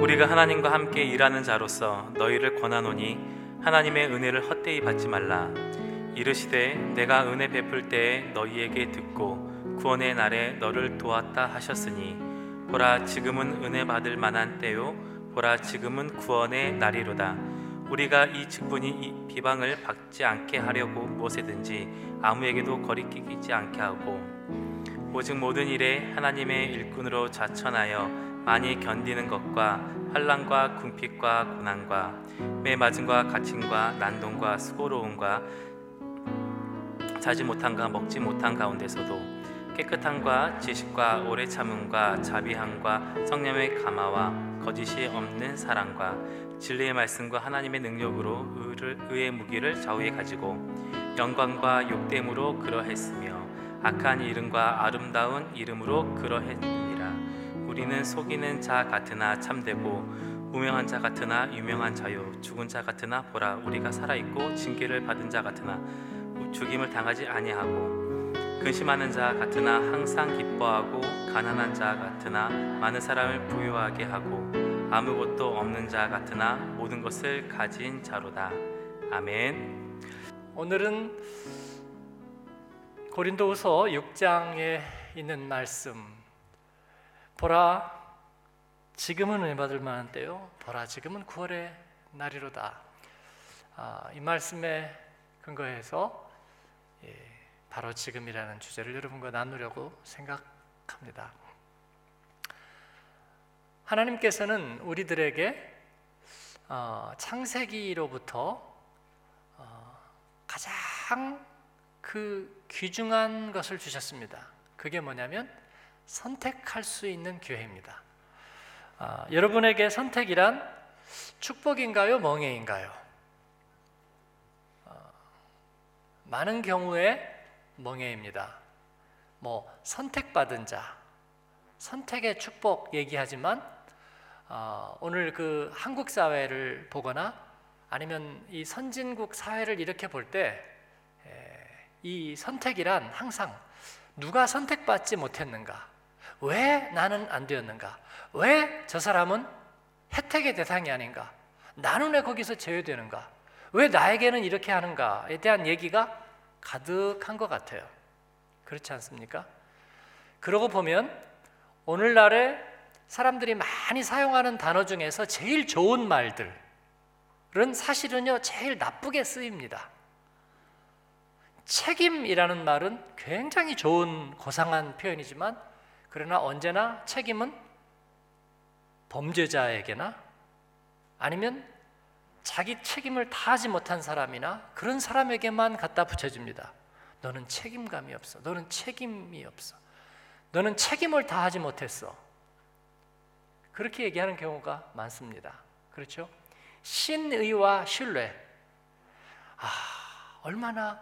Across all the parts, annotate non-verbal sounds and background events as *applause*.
우리가 하나님과 함께 일하는 자로서 너희를 권하노니 하나님의 은혜를 헛되이 받지 말라. 이르시되 내가 은혜 베풀 때에 너희에게 듣고 구원의 날에 너를 도왔다 하셨으니 보라 지금은 은혜 받을 만한 때요. 보라 지금은 구원의 날이로다. 우리가 이 직분이 이 비방을 받지 않게 하려고 무엇이든지 아무에게도 거리끼지 않게 하고 오직 모든 일에 하나님의 일꾼으로 자천하여 많이 견디는 것과 환란과 궁핍과 고난과 매 맞음과 갇힘과 난동과 수고로움과 자지 못한가 먹지 못한 가운데서도 깨끗함과 지식과 오래 참음과 자비함과 성령의 감화와 거짓이 없는 사랑과 진리의 말씀과 하나님의 능력으로 의를, 의의 무기를 좌우에 가지고 영광과 욕됨으로 그러했으며 악한 이름과 아름다운 이름으로 그러했느니라 우리는 속이는 자 같으나 참되고 무명한 자 같으나 유명한 자요 죽은 자 같으나 보라 우리가 살아 있고 징계를 받은 자 같으나 죽임을 당하지 아니하고 근심하는 자 같으나 항상 기뻐하고 가난한 자 같으나 많은 사람을 부유하게 하고 아무것도 없는 자 같으나 모든 것을 가진 자로다. 아멘. 오늘은 고린도후서 6장에 있는 말씀. 보라, 지금은 은혜 받을 만한 때요. 보라, 지금은 9월의 날이로다. 아, 이 말씀에 근거해서 예, 바로 지금이라는 주제를 여러분과 나누려고 생각합니다. 하나님께서는 우리들에게 어, 창세기로부터 어, 가장 그 귀중한 것을 주셨습니다. 그게 뭐냐면 선택할 수 있는 기회입니다. 어, 여러분에게 선택이란 축복인가요, 멍해인가요? 어, 많은 경우에 멍해입니다. 뭐 선택받은 자, 선택의 축복 얘기하지만 어, 오늘 그 한국 사회를 보거나 아니면 이 선진국 사회를 이렇게 볼 때 이 선택이란 항상 누가 선택받지 못했는가? 왜 나는 안 되었는가? 왜 저 사람은 혜택의 대상이 아닌가? 나는 왜 거기서 제외되는가? 왜 나에게는 이렇게 하는가에 대한 얘기가 가득한 것 같아요. 그렇지 않습니까? 그러고 보면 오늘날의 사람들이 많이 사용하는 단어 중에서 제일 좋은 말들은 사실은요, 제일 나쁘게 쓰입니다. 책임이라는 말은 굉장히 좋은 고상한 표현이지만, 그러나 언제나 책임은 범죄자에게나 아니면 자기 책임을 다하지 못한 사람이나 그런 사람에게만 갖다 붙여줍니다. 너는 책임감이 없어. 너는 책임이 없어. 너는 책임을 다하지 못했어. 그렇게 얘기하는 경우가 많습니다. 그렇죠? 신의와 신뢰. 아, 얼마나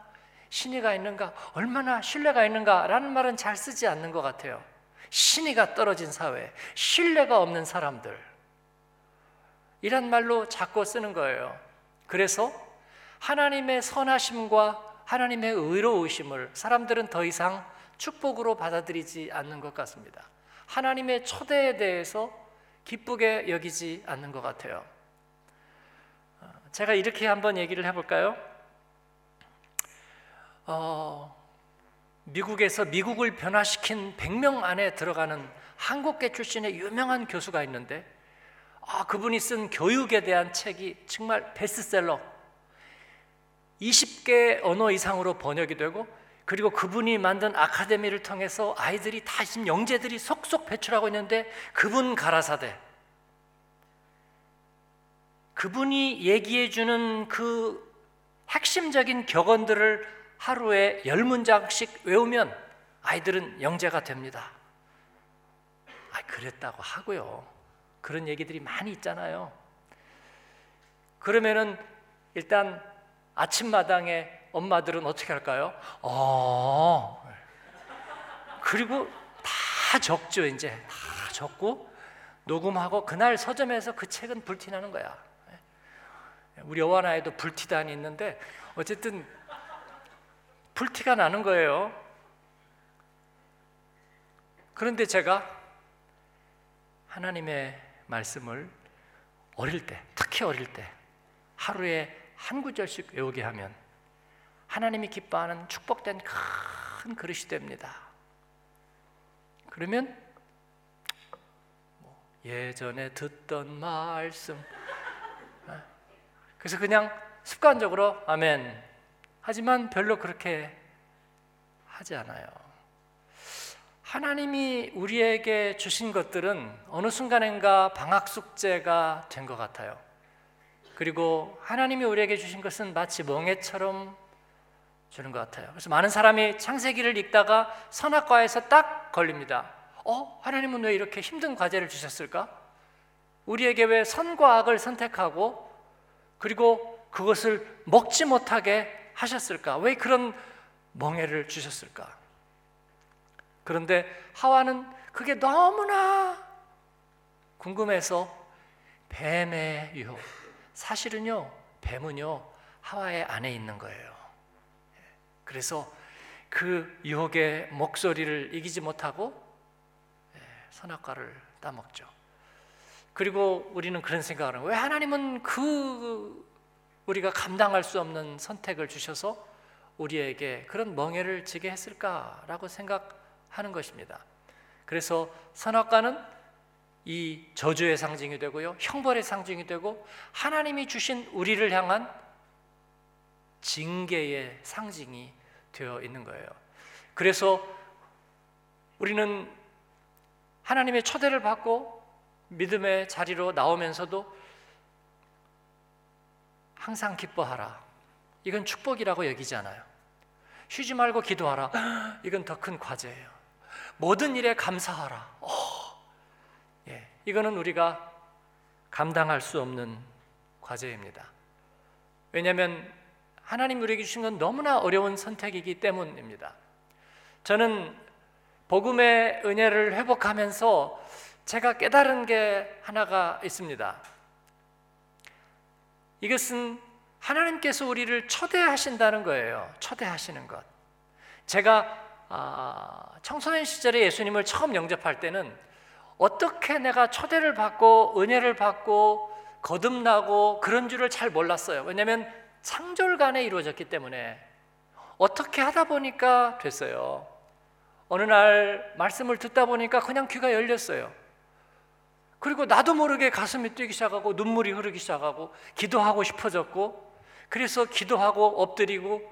신의가 있는가, 얼마나 신뢰가 있는가라는 말은 잘 쓰지 않는 것 같아요. 신의가 떨어진 사회, 신뢰가 없는 사람들. 이란 말로 자꾸 쓰는 거예요. 그래서 하나님의 선하심과 하나님의 의로우심을 사람들은 더 이상 축복으로 받아들이지 않는 것 같습니다. 하나님의 초대에 대해서 기쁘게 여기지 않는 것 같아요. 어, 제가 이렇게 한번 얘기를 해볼까요? 어, 미국에서 미국을 변화시킨 100명 안에 들어가는 한국계 출신의 유명한 교수가 있는데 아, 그분이 쓴 교육에 대한 책이 정말 베스트셀러. 20개 언어 이상으로 번역이 되고 그리고 그분이 만든 아카데미를 통해서 아이들이 다 지금 영재들이 속속 배출하고 있는데 그분 가라사대. 그분이 얘기해 주는 그 핵심적인 격언들을 하루에 열 문장씩 외우면 아이들은 영재가 됩니다. 아, 그랬다고 하고요. 그런 얘기들이 많이 있잖아요. 그러면은 일단 아침마당에 엄마들은 어떻게 할까요? 어. 그리고 다 적죠, 이제. 다 적고 녹음하고 그날 서점에서 그 책은 불티나는 거야. 우리 여와나에도 불티단이 있는데 어쨌든 불티가 나는 거예요. 그런데 제가 하나님의 말씀을 어릴 때, 특히 어릴 때 하루에 한 구절씩 외우게 하면 하나님이 기뻐하는 축복된 큰 그릇이 됩니다. 그러면 뭐 예전에 듣던 말씀 아, 그래서 그냥 습관적으로 아멘 하지만 별로 그렇게 하지 않아요. 하나님이 우리에게 주신 것들은 어느 순간인가 방학 숙제가 된 것 같아요. 그리고 하나님이 우리에게 주신 것은 마치 멍해처럼 주는 것 같아요. 그래서 많은 사람이 창세기를 읽다가 선악과에서 딱 걸립니다. 어? 하나님은 왜 이렇게 힘든 과제를 주셨을까? 우리에게 왜 선과 악을 선택하고 그리고 그것을 먹지 못하게 하셨을까? 왜 그런 멍해를 주셨을까? 그런데 하와는 그게 너무나 궁금해서 뱀의 유혹. 사실은요, 뱀은요, 하와의 안에 있는 거예요. 그래서 그 유혹의 목소리를 이기지 못하고 예, 선악과를 따먹죠. 그리고 우리는 그런 생각을 해요. 왜 하나님은 그 우리가 감당할 수 없는 선택을 주셔서 우리에게 그런 멍해를 지게 했을까라고 생각하는 것입니다. 그래서 선악과는 이 저주의 상징이 되고요, 형벌의 상징이 되고 하나님이 주신 우리를 향한 징계의 상징이 되어 있는 거예요. 그래서 우리는 하나님의 초대를 받고 믿음의 자리로 나오면서도 항상 기뻐하라. 이건 축복이라고 여기지 않아요. 쉬지 말고 기도하라. *gasps* 이건 더 큰 과제예요. 모든 일에 감사하라. 어, 예, 이거는 우리가 감당할 수 없는 과제입니다. 왜냐하면 하나님 우리에게 주신 건 너무나 어려운 선택이기 때문입니다. 저는 복음의 은혜를 회복하면서 제가 깨달은 게 하나가 있습니다. 이것은 하나님께서 우리를 초대하신다는 거예요. 초대하시는 것. 제가 아, 청소년 시절에 예수님을 처음 영접할 때는 어떻게 내가 초대를 받고 은혜를 받고 거듭나고 그런 줄을 잘 몰랐어요. 왜냐하면 창졸간에 이루어졌기 때문에 어떻게 하다 보니까 됐어요. 어느 날 말씀을 듣다 보니까 그냥 귀가 열렸어요. 그리고 나도 모르게 가슴이 뛰기 시작하고 눈물이 흐르기 시작하고 기도하고 싶어졌고 그래서 기도하고 엎드리고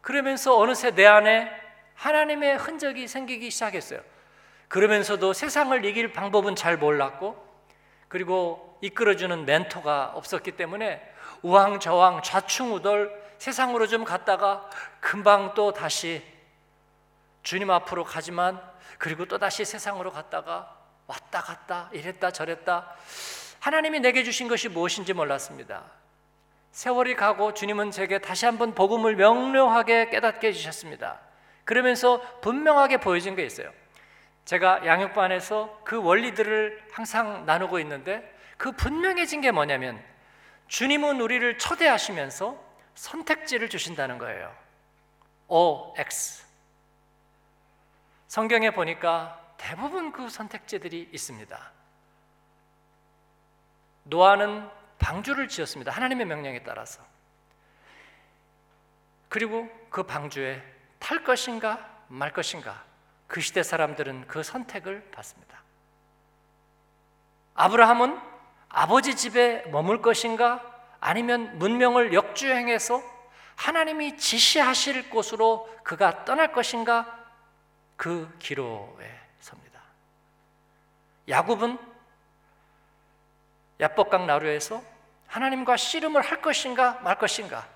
그러면서 어느새 내 안에 하나님의 흔적이 생기기 시작했어요. 그러면서도 세상을 이길 방법은 잘 몰랐고 그리고 이끌어주는 멘토가 없었기 때문에 우왕좌왕 좌충우돌 세상으로 좀 갔다가 금방 또 다시 주님 앞으로 가지만 그리고 또 다시 세상으로 갔다가 왔다 갔다 이랬다 저랬다 하나님이 내게 주신 것이 무엇인지 몰랐습니다. 세월이 가고 주님은 제게 다시 한번 복음을 명료하게 깨닫게 해주셨습니다. 그러면서 분명하게 보여진 게 있어요. 제가 양육반에서 그 원리들을 항상 나누고 있는데 그 분명해진 게 뭐냐면 주님은 우리를 초대하시면서 선택지를 주신다는 거예요. O, X. 성경에 보니까 대부분 그 선택지들이 있습니다. 노아는 방주를 지었습니다. 하나님의 명령에 따라서. 그리고 그 방주에 탈 것인가 말 것인가 그 시대 사람들은 그 선택을 받습니다. 아브라함은 아버지 집에 머물 것인가 아니면 문명을 역주행해서 하나님이 지시하실 곳으로 그가 떠날 것인가 그 기로에. 야곱은 야복강 나루에서 하나님과 씨름을 할 것인가 말 것인가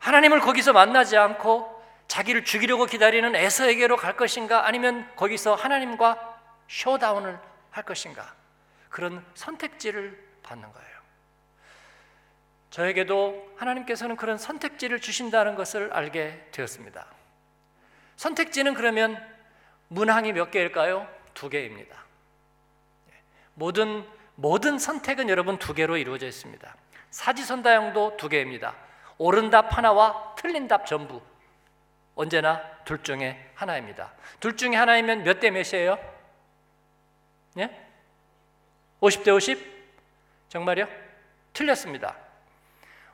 하나님을 거기서 만나지 않고 자기를 죽이려고 기다리는 에서에게로 갈 것인가 아니면 거기서 하나님과 쇼다운을 할 것인가 그런 선택지를 받는 거예요. 저에게도 하나님께서는 그런 선택지를 주신다는 것을 알게 되었습니다. 선택지는 그러면 문항이 몇 개일까요? 두 개입니다. 모든 모든 선택은 여러분 두 개로 이루어져 있습니다. 사지선다형도 두 개입니다. 옳은 답 하나와 틀린 답 전부 언제나 둘 중에 하나입니다. 둘 중에 하나이면 몇 대 몇이에요? 예? 50대 50? 정말요? 틀렸습니다.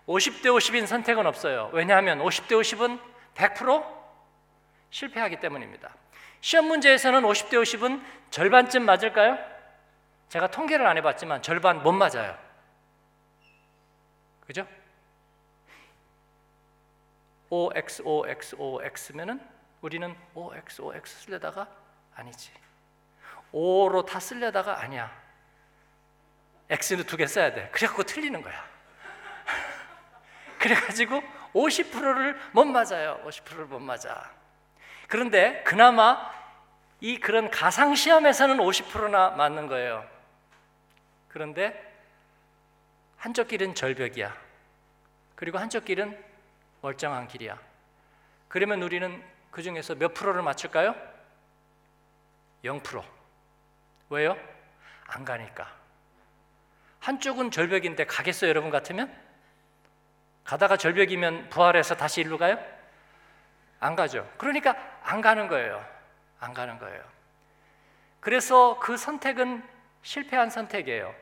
50대 50인 선택은 없어요. 왜냐하면 50대 50은 100% 실패하기 때문입니다. 시험 문제에서는 50대 50은 절반쯤 맞을까요? 제가 통계를 안 해봤지만 절반 못 맞아요. 그죠? OXOXOX면은 우리는 OXOX 쓰려다가 아니지. 5로 다 쓰려다가 아니야. X는 두 개 써야 돼. 그래갖고 틀리는 거야. *laughs* 그래가지고 50%를 못 맞아요. 50%를 못 맞아. 그런데 그나마 이 그런 가상 시험에서는 50%나 맞는 거예요. 그런데 한쪽 길은 절벽이야. 그리고 한쪽 길은 멀쩡한 길이야. 그러면 우리는 그 중에서 몇 프로를 맞출까요? 0%. 왜요? 안 가니까. 한쪽은 절벽인데 가겠어요, 여러분 같으면? 가다가 절벽이면 부활해서 다시 일로 가요? 안 가죠. 그러니까 안 가는 거예요. 안 가는 거예요. 그래서 그 선택은 실패한 선택이에요.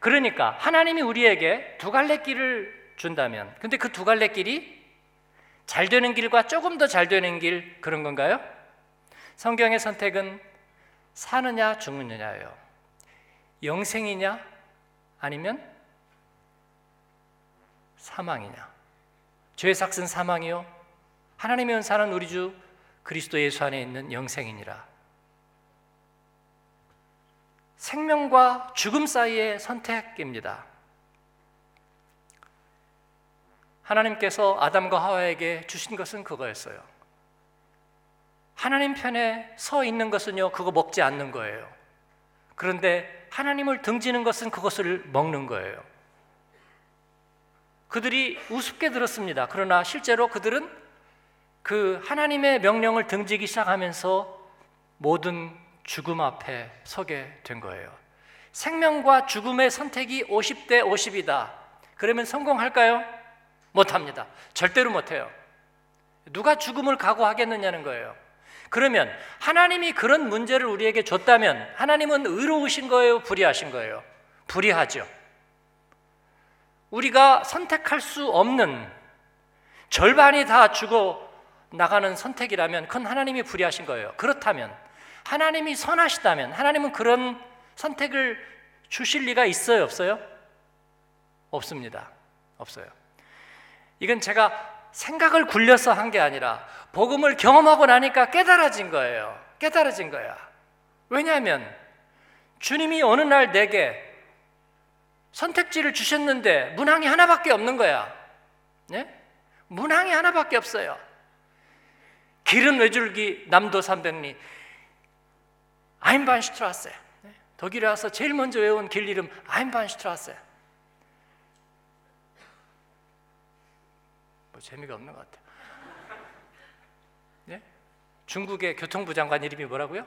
그러니까 하나님이 우리에게 두 갈래 길을 준다면, 근데 그 두 갈래 길이 잘 되는 길과 조금 더 잘 되는 길 그런 건가요? 성경의 선택은 사느냐 죽느냐예요. 영생이냐 아니면 사망이냐. 죄의 삭은 사망이요. 하나님의 은사는 우리 주 그리스도 예수 안에 있는 영생이니라. 생명과 죽음 사이의 선택입니다. 하나님께서 아담과 하와에게 주신 것은 그거였어요. 하나님 편에 서 있는 것은요, 그거 먹지 않는 거예요. 그런데 하나님을 등지는 것은 그것을 먹는 거예요. 그들이 우습게 들었습니다. 그러나 실제로 그들은 그 하나님의 명령을 등지기 시작하면서 모든 죽음 앞에 서게 된 거예요. 생명과 죽음의 선택이 50대 50이다. 그러면 성공할까요? 못합니다. 절대로 못해요. 누가 죽음을 각오하겠느냐는 거예요. 그러면 하나님이 그런 문제를 우리에게 줬다면 하나님은 의로우신 거예요? 불의하신 거예요? 불의하죠. 우리가 선택할 수 없는 절반이 다 죽어 나가는 선택이라면 그건 하나님이 불의하신 거예요. 그렇다면 하나님이 선하시다면 하나님은 그런 선택을 주실 리가 있어요, 없어요? 없습니다. 없어요. 이건 제가 생각을 굴려서 한 게 아니라 복음을 경험하고 나니까 깨달아진 거예요. 깨달아진 거야. 왜냐하면 주님이 어느 날 내게 선택지를 주셨는데 문항이 하나밖에 없는 거야. 네? 문항이 하나밖에 없어요. 길은 외줄기 남도 300리 아임반슈트라세 독일에 와서 제일 먼저 외운 길 이름 아임반슈트라세 뭐 재미가 없는 것 같아요. 네? 중국의 교통부 장관 이름이 뭐라고요?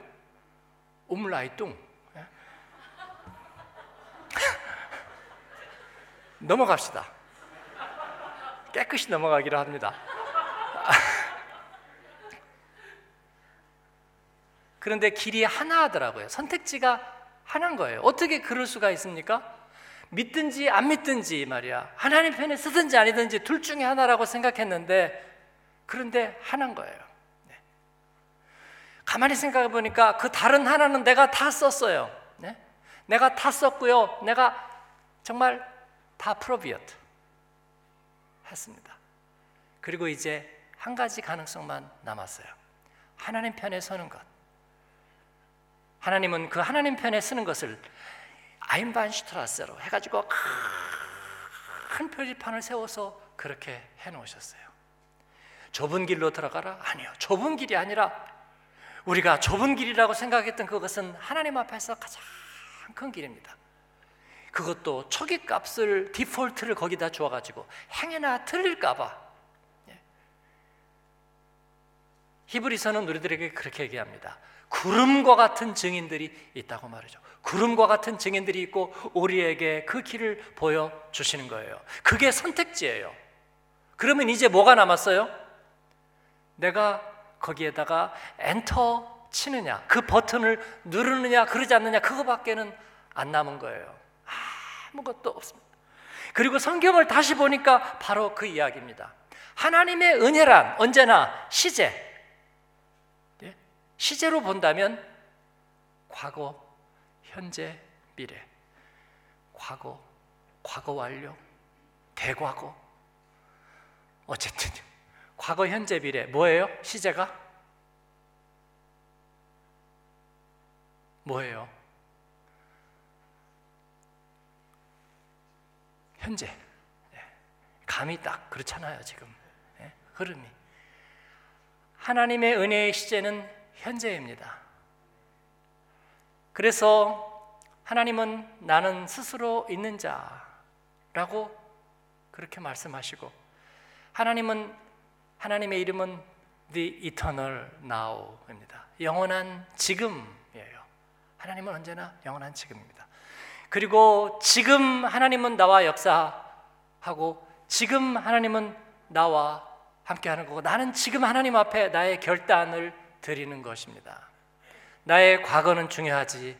옴라이뚱. 네? *laughs* 넘어갑시다. 깨끗이 넘어가기로 합니다. *laughs* 그런데 길이 하나더라고요. 선택지가 하나인 거예요. 어떻게 그럴 수가 있습니까? 믿든지 안 믿든지 말이야. 하나님 편에 쓰든지 아니든지 둘 중에 하나라고 생각했는데 그런데 하나인 거예요. 네. 가만히 생각해 보니까 그 다른 하나는 내가 다 썼어요. 네? 내가 다 썼고요. 내가 정말 다 프로비어트 했습니다. 그리고 이제 한 가지 가능성만 남았어요. 하나님 편에 서는 것. 하나님은 그 하나님 편에 쓰는 것을 아임반슈트라세로 해가지고 큰 표지판을 세워서 그렇게 해놓으셨어요. 좁은 길로 들어가라? 아니요. 좁은 길이 아니라 우리가 좁은 길이라고 생각했던 그것은 하나님 앞에서 가장 큰 길입니다. 그것도 초기 값을 디폴트를 거기다 주어가지고 행여나 틀릴까봐 예. 히브리서는 우리들에게 그렇게 얘기합니다. 구름과 같은 증인들이 있다고 말이죠. 구름과 같은 증인들이 있고 우리에게 그 길을 보여 주시는 거예요. 그게 선택지예요. 그러면 이제 뭐가 남았어요? 내가 거기에다가 엔터 치느냐, 그 버튼을 누르느냐, 그러지 않느냐, 그거밖에는 안 남은 거예요. 아무것도 없습니다. 그리고 성경을 다시 보니까 바로 그 이야기입니다. 하나님의 은혜란 언제나 시제, 예? 시제로 본다면 과거, 현재, 미래, 과거, 과거 완료, 대과거. 어쨌든 *laughs* 과거, 현재, 미래 뭐예요? 시제가 뭐예요? 현재. 예. 감이 딱 그렇잖아요, 지금. 예, 흐름이. 하나님의 은혜의 시제는 현재입니다. 그래서 하나님은 나는 스스로 있는 자라고 그렇게 말씀하시고 하나님은 하나님의 이름은 the eternal now입니다. 영원한 지금이에요. 하나님은 언제나 영원한 지금입니다. 그리고 지금 하나님은 나와 역사하고 지금 하나님은 나와 함께 하는 거고 나는 지금 하나님 앞에 나의 결단을 드리는 것입니다. 나의 과거는 중요하지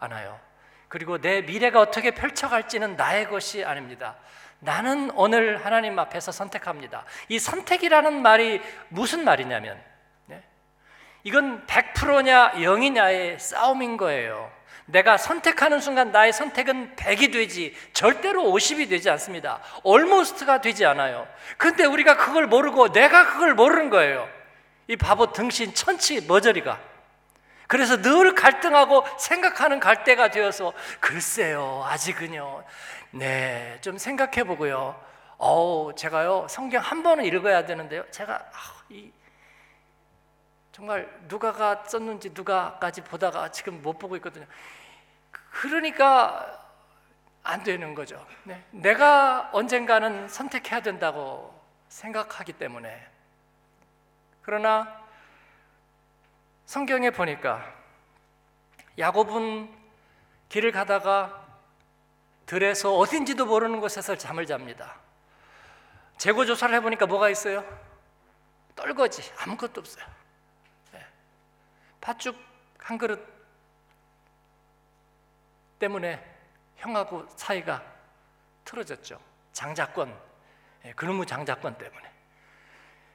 않아요. 그리고 내 미래가 어떻게 펼쳐갈지는 나의 것이 아닙니다. 나는 오늘 하나님 앞에서 선택합니다. 이 선택이라는 말이 무슨 말이냐면, 네? 이건 100%냐 0이냐의 싸움인 거예요. 내가 선택하는 순간 나의 선택은 100이 되지 절대로 50이 되지 않습니다. almost가 되지 않아요. 근데 우리가 그걸 모르고 내가 그걸 모르는 거예요. 이 바보 등신 천치 머저리가. 그래서 늘 갈등하고 생각하는 갈대가 되어서 글쎄요, 아직은요. 네, 좀 생각해 보고요. 어우, 제가요, 성경 한 번은 읽어야 되는데요. 제가 아, 이 정말 누가가 썼는지 누가까지 보다가 지금 못 보고 있거든요. 그러니까 안 되는 거죠. 네. 내가 언젠가는 선택해야 된다고 생각하기 때문에. 그러나 성경에 보니까 야곱은 길을 가다가 들에서 어딘지도 모르는 곳에서 잠을 잡니다. 재고 조사를 해보니까 뭐가 있어요? 떨거지 아무것도 없어요. 네. 팥죽 한 그릇 때문에 형하고 사이가 틀어졌죠. 장자권, 예, 그놈의 장자권 때문에.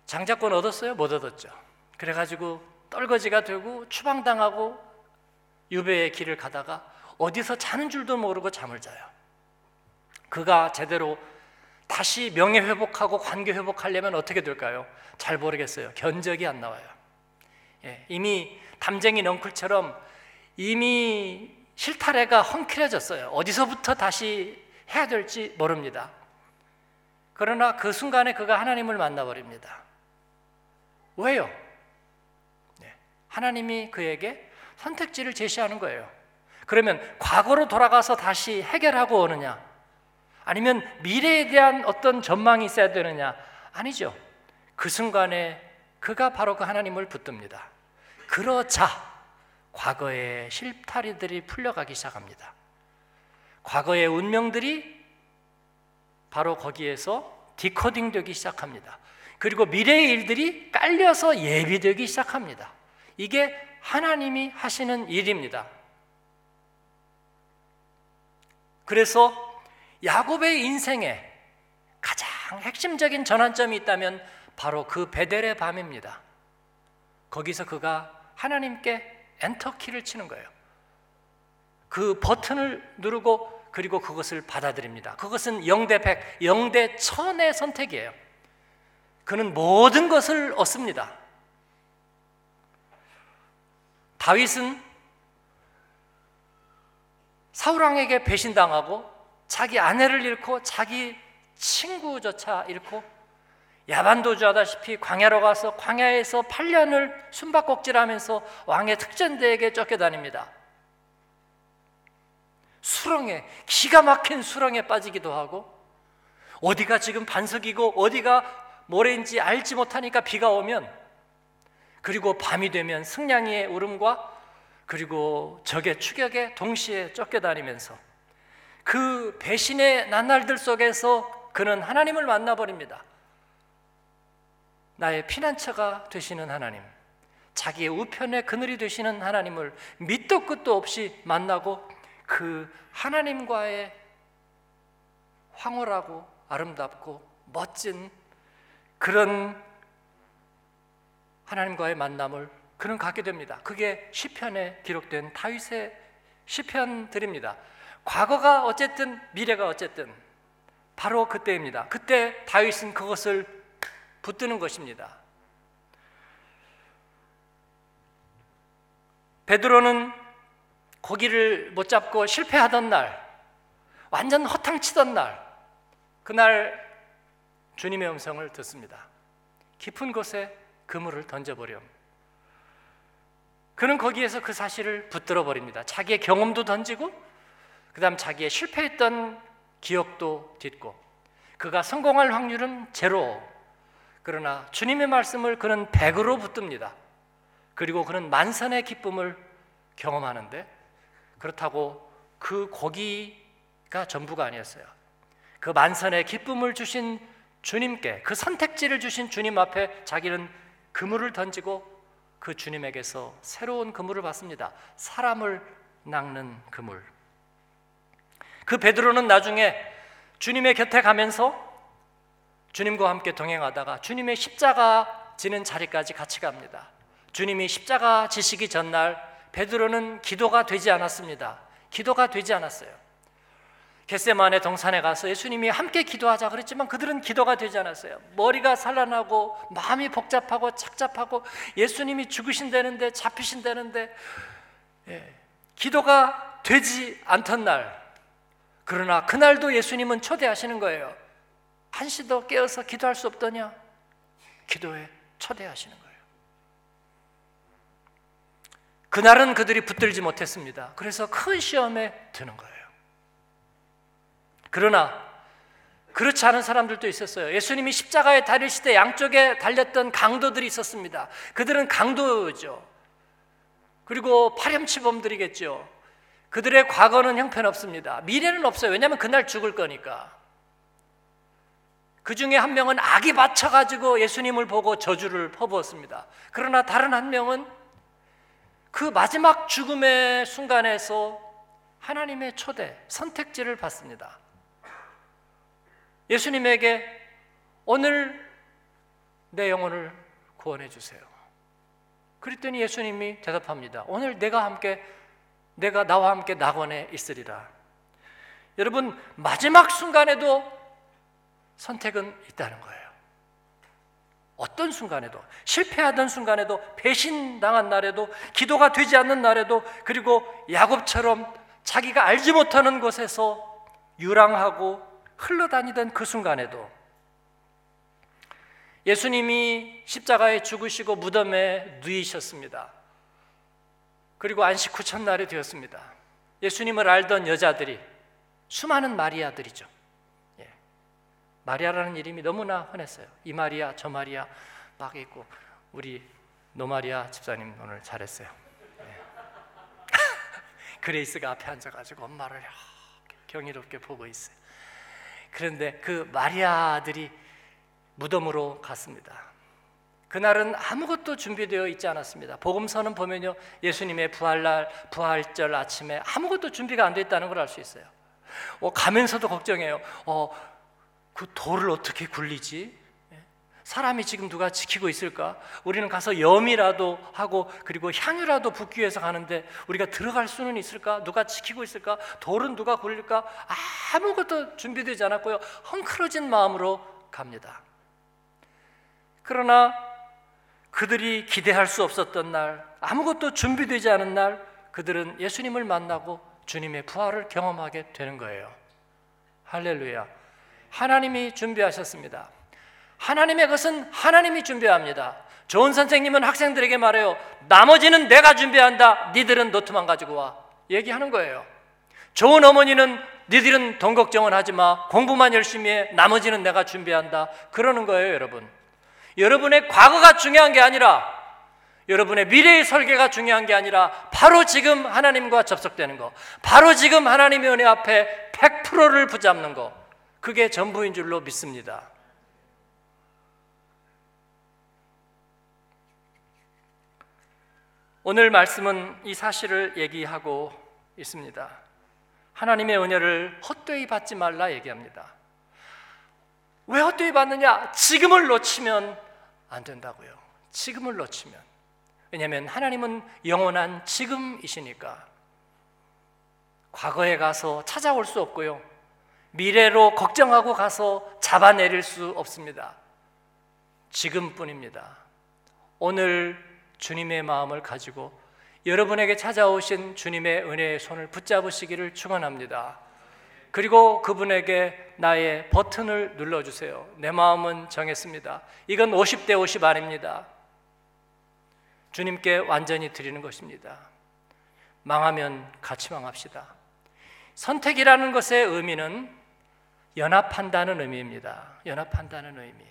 장자권 얻었어요? 못 얻었죠. 그래가지고 떨거지가 되고 추방당하고 유배의 길을 가다가 어디서 자는 줄도 모르고 잠을 자요. 그가 제대로 다시 명예 회복하고 관계 회복하려면 어떻게 될까요? 잘 모르겠어요. 견적이 안 나와요. 예, 이미 담쟁이 넝클처럼 이미 실타래가 헝클어졌어요. 어디서부터 다시 해야 될지 모릅니다. 그러나 그 순간에 그가 하나님을 만나버립니다. 왜요? 네, 하나님이 그에게 선택지를 제시하는 거예요. 그러면 과거로 돌아가서 다시 해결하고 오느냐? 아니면 미래에 대한 어떤 전망이 있어야 되느냐? 아니죠. 그 순간에 그가 바로 그 하나님을 붙듭니다. 그러자 과거의 실타리들이 풀려가기 시작합니다. 과거의 운명들이 바로 거기에서 디코딩 되기 시작합니다. 그리고 미래의 일들이 깔려서 예비되기 시작합니다. 이게 하나님이 하시는 일입니다. 그래서 야곱의 인생에 가장 핵심적인 전환점이 있다면 바로 그 베델의 밤입니다. 거기서 그가 하나님께 엔터키를 치는 거예요. 그 버튼을 누르고 그리고 그것을 받아들입니다. 그것은 0대 100, 0대 1000의 선택이에요. 그는 모든 것을 얻습니다. 다윗은 사울왕에게 배신당하고 자기 아내를 잃고 자기 친구조차 잃고 야반도주하다시피 광야로 가서 광야에서 8년을 숨바꼭질하면서 왕의 특전대에게 쫓겨다닙니다. 수렁에 기가 막힌 수렁에 빠지기도 하고 어디가 지금 반석이고 어디가 모래인지 알지 못하니까 비가 오면 그리고 밤이 되면 승냥이의 울음과 그리고 적의 추격에 동시에 쫓겨다니면서 그 배신의 나날들 속에서 그는 하나님을 만나버립니다. 나의 피난처가 되시는 하나님, 자기의 우편의 그늘이 되시는 하나님을 밑도 끝도 없이 만나고 그 하나님과의 황홀하고 아름답고 멋진 그런 하나님과의 만남을 그는 갖게 됩니다. 그게 시편에 기록된 다윗의 시편들입니다. 과거가 어쨌든 미래가 어쨌든 바로 그때입니다. 그때 다윗은 그것을 붙드는 것입니다. 베드로는 고기를 못 잡고 실패하던 날, 완전 허탕치던 날, 그날 주님의 음성을 듣습니다. 깊은 곳에 그물을 던져버렴. 그는 거기에서 그 사실을 붙들어 버립니다. 자기의 경험도 던지고, 그 다음 자기의 실패했던 기억도 딛고, 그가 성공할 확률은 제로. 그러나 주님의 말씀을 그는 백으로 붙듭니다. 그리고 그는 만선의 기쁨을 경험하는데, 그렇다고 그 고기가 전부가 아니었어요. 그 만선의 기쁨을 주신 주님께 그 선택지를 주신 주님 앞에 자기는 그물을 던지고 그 주님에게서 새로운 그물을 받습니다. 사람을 낚는 그물. 그 베드로는 나중에 주님의 곁에 가면서 주님과 함께 동행하다가 주님의 십자가 지는 자리까지 같이 갑니다. 주님이 십자가 지시기 전날 베드로는 기도가 되지 않았습니다. 기도가 되지 않았어요. 겟세만의 동산에 가서 예수님이 함께 기도하자 그랬지만 그들은 기도가 되지 않았어요. 머리가 산란하고 마음이 복잡하고 착잡하고 예수님이 죽으신다는데 잡히신다는데 예, 기도가 되지 않던 날 그러나 그날도 예수님은 초대하시는 거예요. 한시도 깨어서 기도할 수 없더냐? 기도에 초대하시는 거예요. 그날은 그들이 붙들지 못했습니다. 그래서 큰 시험에 드는 거예요. 그러나 그렇지 않은 사람들도 있었어요. 예수님이 십자가에 달리실 때 양쪽에 달렸던 강도들이 있었습니다. 그들은 강도죠. 그리고 파렴치범들이겠죠. 그들의 과거는 형편없습니다. 미래는 없어요. 왜냐하면 그날 죽을 거니까. 그 중에 한 명은 악이 받쳐가지고 예수님을 보고 저주를 퍼부었습니다. 그러나 다른 한 명은 그 마지막 죽음의 순간에서 하나님의 초대, 선택지를 받습니다. 예수님에게 오늘 내 영혼을 구원해 주세요. 그랬더니 예수님이 대답합니다. 오늘 내가 함께 내가 나와 함께 낙원에 있으리라. 여러분 마지막 순간에도 선택은 있다는 거예요. 어떤 순간에도 실패하던 순간에도 배신당한 날에도 기도가 되지 않는 날에도 그리고 야곱처럼 자기가 알지 못하는 곳에서 유랑하고 흘러다니던 그 순간에도 예수님이 십자가에 죽으시고 무덤에 누이셨습니다. 그리고 안식 후 첫날이 되었습니다. 예수님을 알던 여자들이 수많은 마리아들이죠. 예. 마리아라는 이름이 너무나 흔했어요. 이 마리아, 저 마리아 막 있고 우리 노마리아 집사님 오늘 잘했어요. 예. *laughs* 그레이스가 앞에 앉아가지고 엄마를 경이롭게 보고 있어요. 그런데 그 마리아들이 무덤으로 갔습니다. 그날은 아무것도 준비되어 있지 않았습니다. 복음서는 보면요, 예수님의 부활날, 부활절 아침에 아무것도 준비가 안 돼 있다는 걸 알 수 있어요. 어, 가면서도 걱정해요. 어, 그 돌을 어떻게 굴리지? 사람이 지금 누가 지키고 있을까? 우리는 가서 염이라도 하고 그리고 향유라도 붓기 위해서 가는데 우리가 들어갈 수는 있을까? 누가 지키고 있을까? 돌은 누가 굴릴까? 아무것도 준비되지 않았고요. 헝클어진 마음으로 갑니다. 그러나 그들이 기대할 수 없었던 날, 아무것도 준비되지 않은 날, 그들은 예수님을 만나고 주님의 부활을 경험하게 되는 거예요. 할렐루야. 하나님이 준비하셨습니다. 하나님의 것은 하나님이 준비합니다. 좋은 선생님은 학생들에게 말해요. 나머지는 내가 준비한다. 니들은 노트만 가지고 와. 얘기하는 거예요. 좋은 어머니는 니들은 돈 걱정은 하지 마. 공부만 열심히 해. 나머지는 내가 준비한다. 그러는 거예요, 여러분. 여러분의 과거가 중요한 게 아니라 여러분의 미래의 설계가 중요한 게 아니라 바로 지금 하나님과 접속되는 거. 바로 지금 하나님의 은혜 앞에 100%를 붙잡는 거. 그게 전부인 줄로 믿습니다. 오늘 말씀은 이 사실을 얘기하고 있습니다. 하나님의 은혜를 헛되이 받지 말라 얘기합니다. 왜 헛되이 받느냐? 지금을 놓치면 안 된다고요. 지금을 놓치면. 왜냐하면 하나님은 영원한 지금이시니까. 과거에 가서 찾아올 수 없고요. 미래로 걱정하고 가서 잡아내릴 수 없습니다. 지금뿐입니다. 오늘 주님의 마음을 가지고 여러분에게 찾아오신 주님의 은혜의 손을 붙잡으시기를 축원합니다. 그리고 그분에게 나의 버튼을 눌러 주세요. 내 마음은 정했습니다. 이건 50대 50 아닙니다. 주님께 완전히 드리는 것입니다. 망하면 같이 망합시다. 선택이라는 것의 의미는 연합한다는 의미입니다. 연합한다는 의미.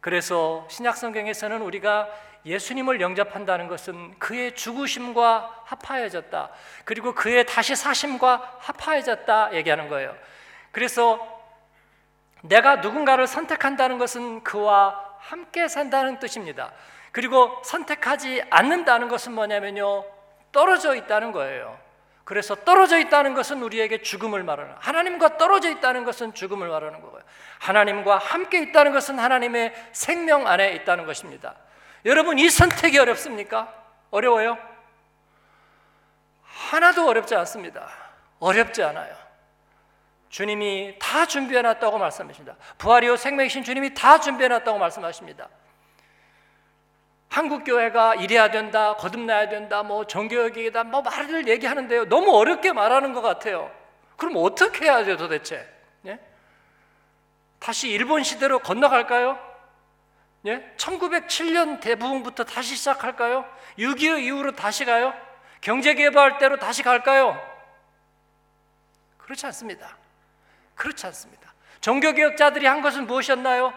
그래서 신약 성경에서는 우리가 예수님을 영접한다는 것은 그의 죽으심과 합하여졌다. 그리고 그의 다시 사심과 합하여졌다 얘기하는 거예요. 그래서 내가 누군가를 선택한다는 것은 그와 함께 산다는 뜻입니다. 그리고 선택하지 않는다는 것은 뭐냐면요. 떨어져 있다는 거예요. 그래서 떨어져 있다는 것은 우리에게 죽음을 말하는 하나님과 떨어져 있다는 것은 죽음을 말하는 거고요. 하나님과 함께 있다는 것은 하나님의 생명 안에 있다는 것입니다. 여러분 이 선택이 어렵습니까? 어려워요? 하나도 어렵지 않습니다. 어렵지 않아요. 주님이 다 준비해 놨다고 말씀하십니다. 부활이요 생명이신 주님이 다 준비해 놨다고 말씀하십니다. 한국 교회가 이래야 된다, 거듭나야 된다, 뭐 정교역이다, 뭐 말을 얘기하는데요. 너무 어렵게 말하는 것 같아요. 그럼 어떻게 해야 돼요, 도대체? 예? 다시 일본 시대로 건너갈까요? 예? 1907년 대부분부터 다시 시작할까요? 6.25 이후로 다시 가요? 경제개발 때로 다시 갈까요? 그렇지 않습니다. 그렇지 않습니다. 종교개혁자들이 한 것은 무엇이었나요?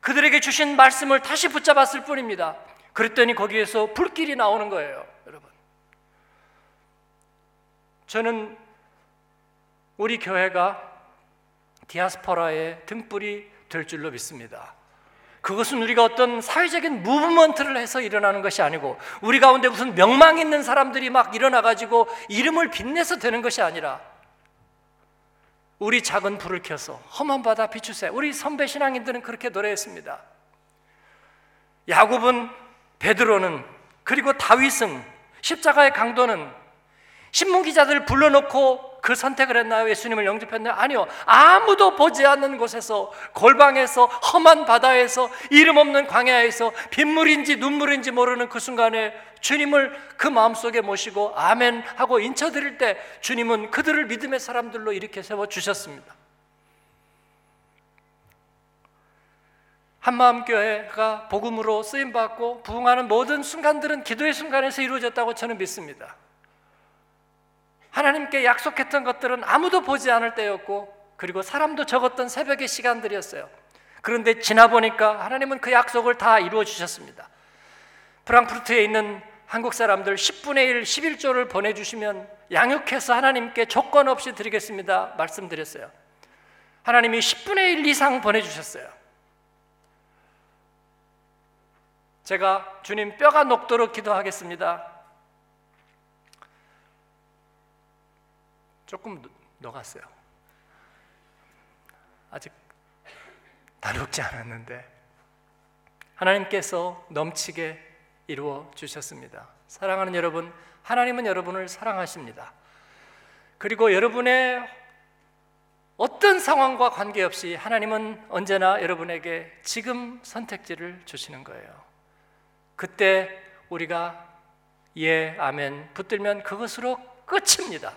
그들에게 주신 말씀을 다시 붙잡았을 뿐입니다. 그랬더니 거기에서 불길이 나오는 거예요, 여러분. 저는 우리 교회가 디아스포라의 등불이 될 줄로 믿습니다. 그것은 우리가 어떤 사회적인 무브먼트를 해서 일어나는 것이 아니고 우리 가운데 무슨 명망 있는 사람들이 막 일어나 가지고 이름을 빛내서 되는 것이 아니라 우리 작은 불을 켜서 험한 바다 비추세. 우리 선배 신앙인들은 그렇게 노래했습니다. 야곱은 베드로는 그리고 다윗은 십자가의 강도는 신문 기자들 불러놓고 그 선택을 했나요? 예수님을 영접했나요? 아니요. 아무도 보지 않는 곳에서 골방에서 험한 바다에서 이름 없는 광야에서 빗물인지 눈물인지 모르는 그 순간에 주님을 그 마음속에 모시고 아멘 하고 인쳐드릴 때 주님은 그들을 믿음의 사람들로 이렇게 세워 주셨습니다. 한마음 교회가 복음으로 쓰임 받고 부흥하는 모든 순간들은 기도의 순간에서 이루어졌다고 저는 믿습니다. 하나님께 약속했던 것들은 아무도 보지 않을 때였고 그리고 사람도 적었던 새벽의 시간들이었어요. 그런데 지나 보니까 하나님은 그 약속을 다 이루어 주셨습니다. 프랑크푸르트에 있는 한국 사람들 10분의 1, 11조를 보내주시면 양육해서 하나님께 조건 없이 드리겠습니다. 말씀드렸어요. 하나님이 10분의 1 이상 보내주셨어요. 제가 주님 뼈가 녹도록 기도하겠습니다. 조금 녹았어요. 아직 다 녹지 않았는데 하나님께서 넘치게 이루어 주셨습니다. 사랑하는 여러분, 하나님은 여러분을 사랑하십니다. 그리고 여러분의 어떤 상황과 관계없이 하나님은 언제나 여러분에게 지금 선택지를 주시는 거예요. 그때 우리가 예, 아멘 붙들면 그것으로 끝입니다.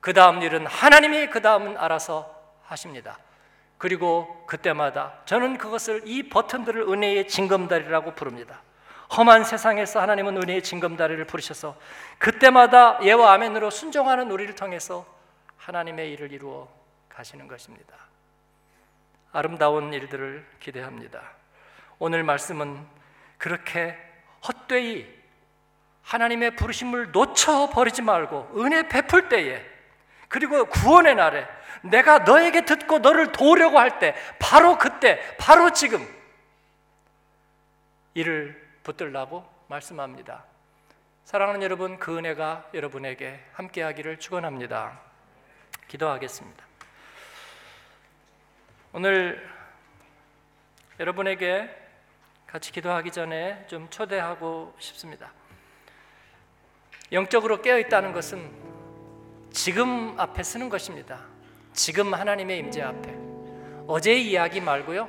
그 다음 일은 하나님이 그 다음은 알아서 하십니다. 그리고 그때마다 저는 그것을 이 버튼들을 은혜의 징검다리라고 부릅니다. 험한 세상에서 하나님은 은혜의 징검다리를 부르셔서 그때마다 예와 아멘으로 순종하는 우리를 통해서 하나님의 일을 이루어 가시는 것입니다. 아름다운 일들을 기대합니다. 오늘 말씀은 그렇게 헛되이 하나님의 부르심을 놓쳐 버리지 말고 은혜 베풀 때에 그리고 구원의 날에 내가 너에게 듣고 너를 도우려고 할 때 바로 그때 바로 지금 이를 붙들라고 말씀합니다. 사랑하는 여러분 그 은혜가 여러분에게 함께하기를 축원합니다. 기도하겠습니다. 오늘 여러분에게 같이 기도하기 전에 좀 초대하고 싶습니다. 영적으로 깨어 있다는 것은 지금 앞에 쓰는 것입니다. 지금 하나님의 임재 앞에 어제의 이야기 말고요.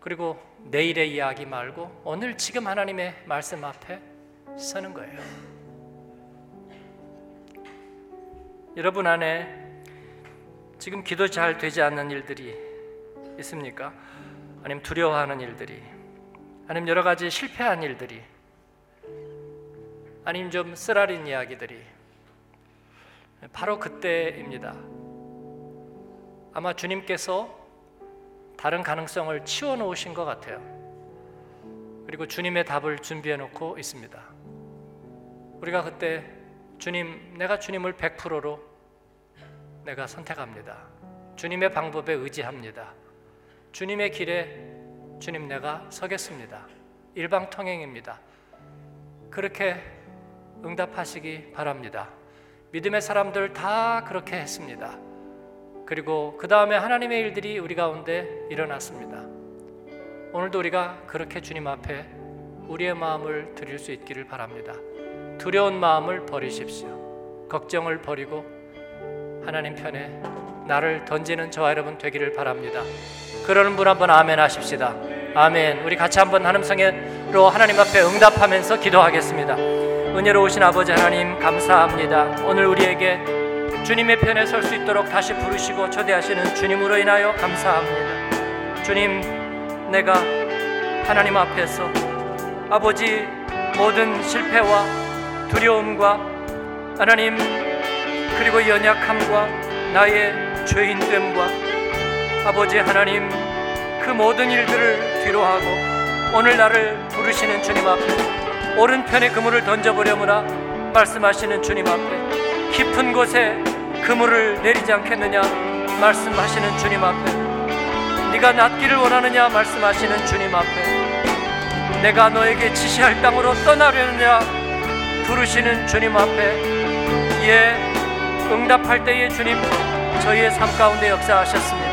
그리고 내일의 이야기 말고 오늘 지금 하나님의 말씀 앞에 서는 거예요. 여러분 안에 지금 기도 잘 되지 않는 일들이 있습니까? 아니면 두려워하는 일들이 아니면 여러 가지 실패한 일들이 아니면 좀 쓰라린 이야기들이 바로 그때입니다. 아마 주님께서 다른 가능성을 치워 놓으신 것 같아요. 그리고 주님의 답을 준비해 놓고 있습니다. 우리가 그때 주님, 내가 주님을 100%로 내가 선택합니다. 주님의 방법에 의지합니다. 주님의 길에 주님 내가 서겠습니다. 일방통행입니다. 그렇게 응답하시기 바랍니다. 믿음의 사람들 다 그렇게 했습니다. 그리고 그 다음에 하나님의 일들이 우리 가운데 일어났습니다. 오늘도 우리가 그렇게 주님 앞에 우리의 마음을 드릴 수 있기를 바랍니다. 두려운 마음을 버리십시오. 걱정을 버리고 하나님 편에 나를 던지는 저와 여러분 되기를 바랍니다. 그러는 분 한번 아멘 하십시다. 아멘. 우리 같이 한번 하늘성에로 하나님 앞에 응답하면서 기도하겠습니다. 은혜로우신 아버지 하나님 감사합니다. 오늘 우리에게 주님의 편에 설 수 있도록 다시 부르시고 초대하시는 주님으로 인하여 감사합니다. 주님, 내가 하나님 앞에서 아버지 모든 실패와 두려움과 하나님 그리고 연약함과 나의 죄인됨과 아버지 하나님 그 모든 일들을 뒤로하고 오늘 나를 부르시는 주님 앞에 오른편에 그물을 던져보려무나 말씀하시는 주님 앞에 깊은 곳에 그물을 내리지 않겠느냐 말씀하시는 주님 앞에 네가 낫기를 원하느냐 말씀하시는 주님 앞에 내가 너에게 지시할 땅으로 떠나려느냐 부르시는 주님 앞에 예 응답할 때에 주님 저희의 삶 가운데 역사하셨습니다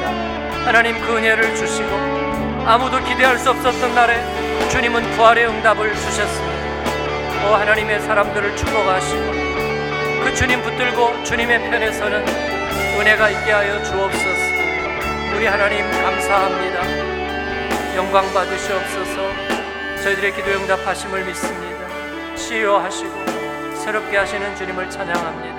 하나님 그 은혜를 주시고 아무도 기대할 수 없었던 날에 주님은 부활의 응답을 주셨습니다 오 하나님의 사람들을 축복하시고 그 주님 붙들고 주님의 편에 서는 은혜가 있게 하여 주옵소서. 우리 하나님 감사합니다. 영광 받으시옵소서. 저희들의 기도 응답하심을 믿습니다. 치유하시고 새롭게 하시는 주님을 찬양합니다.